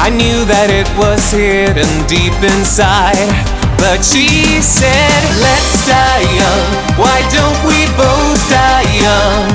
I knew that it was hidden deep inside. But she said, Let's die young. Why don't we both die young?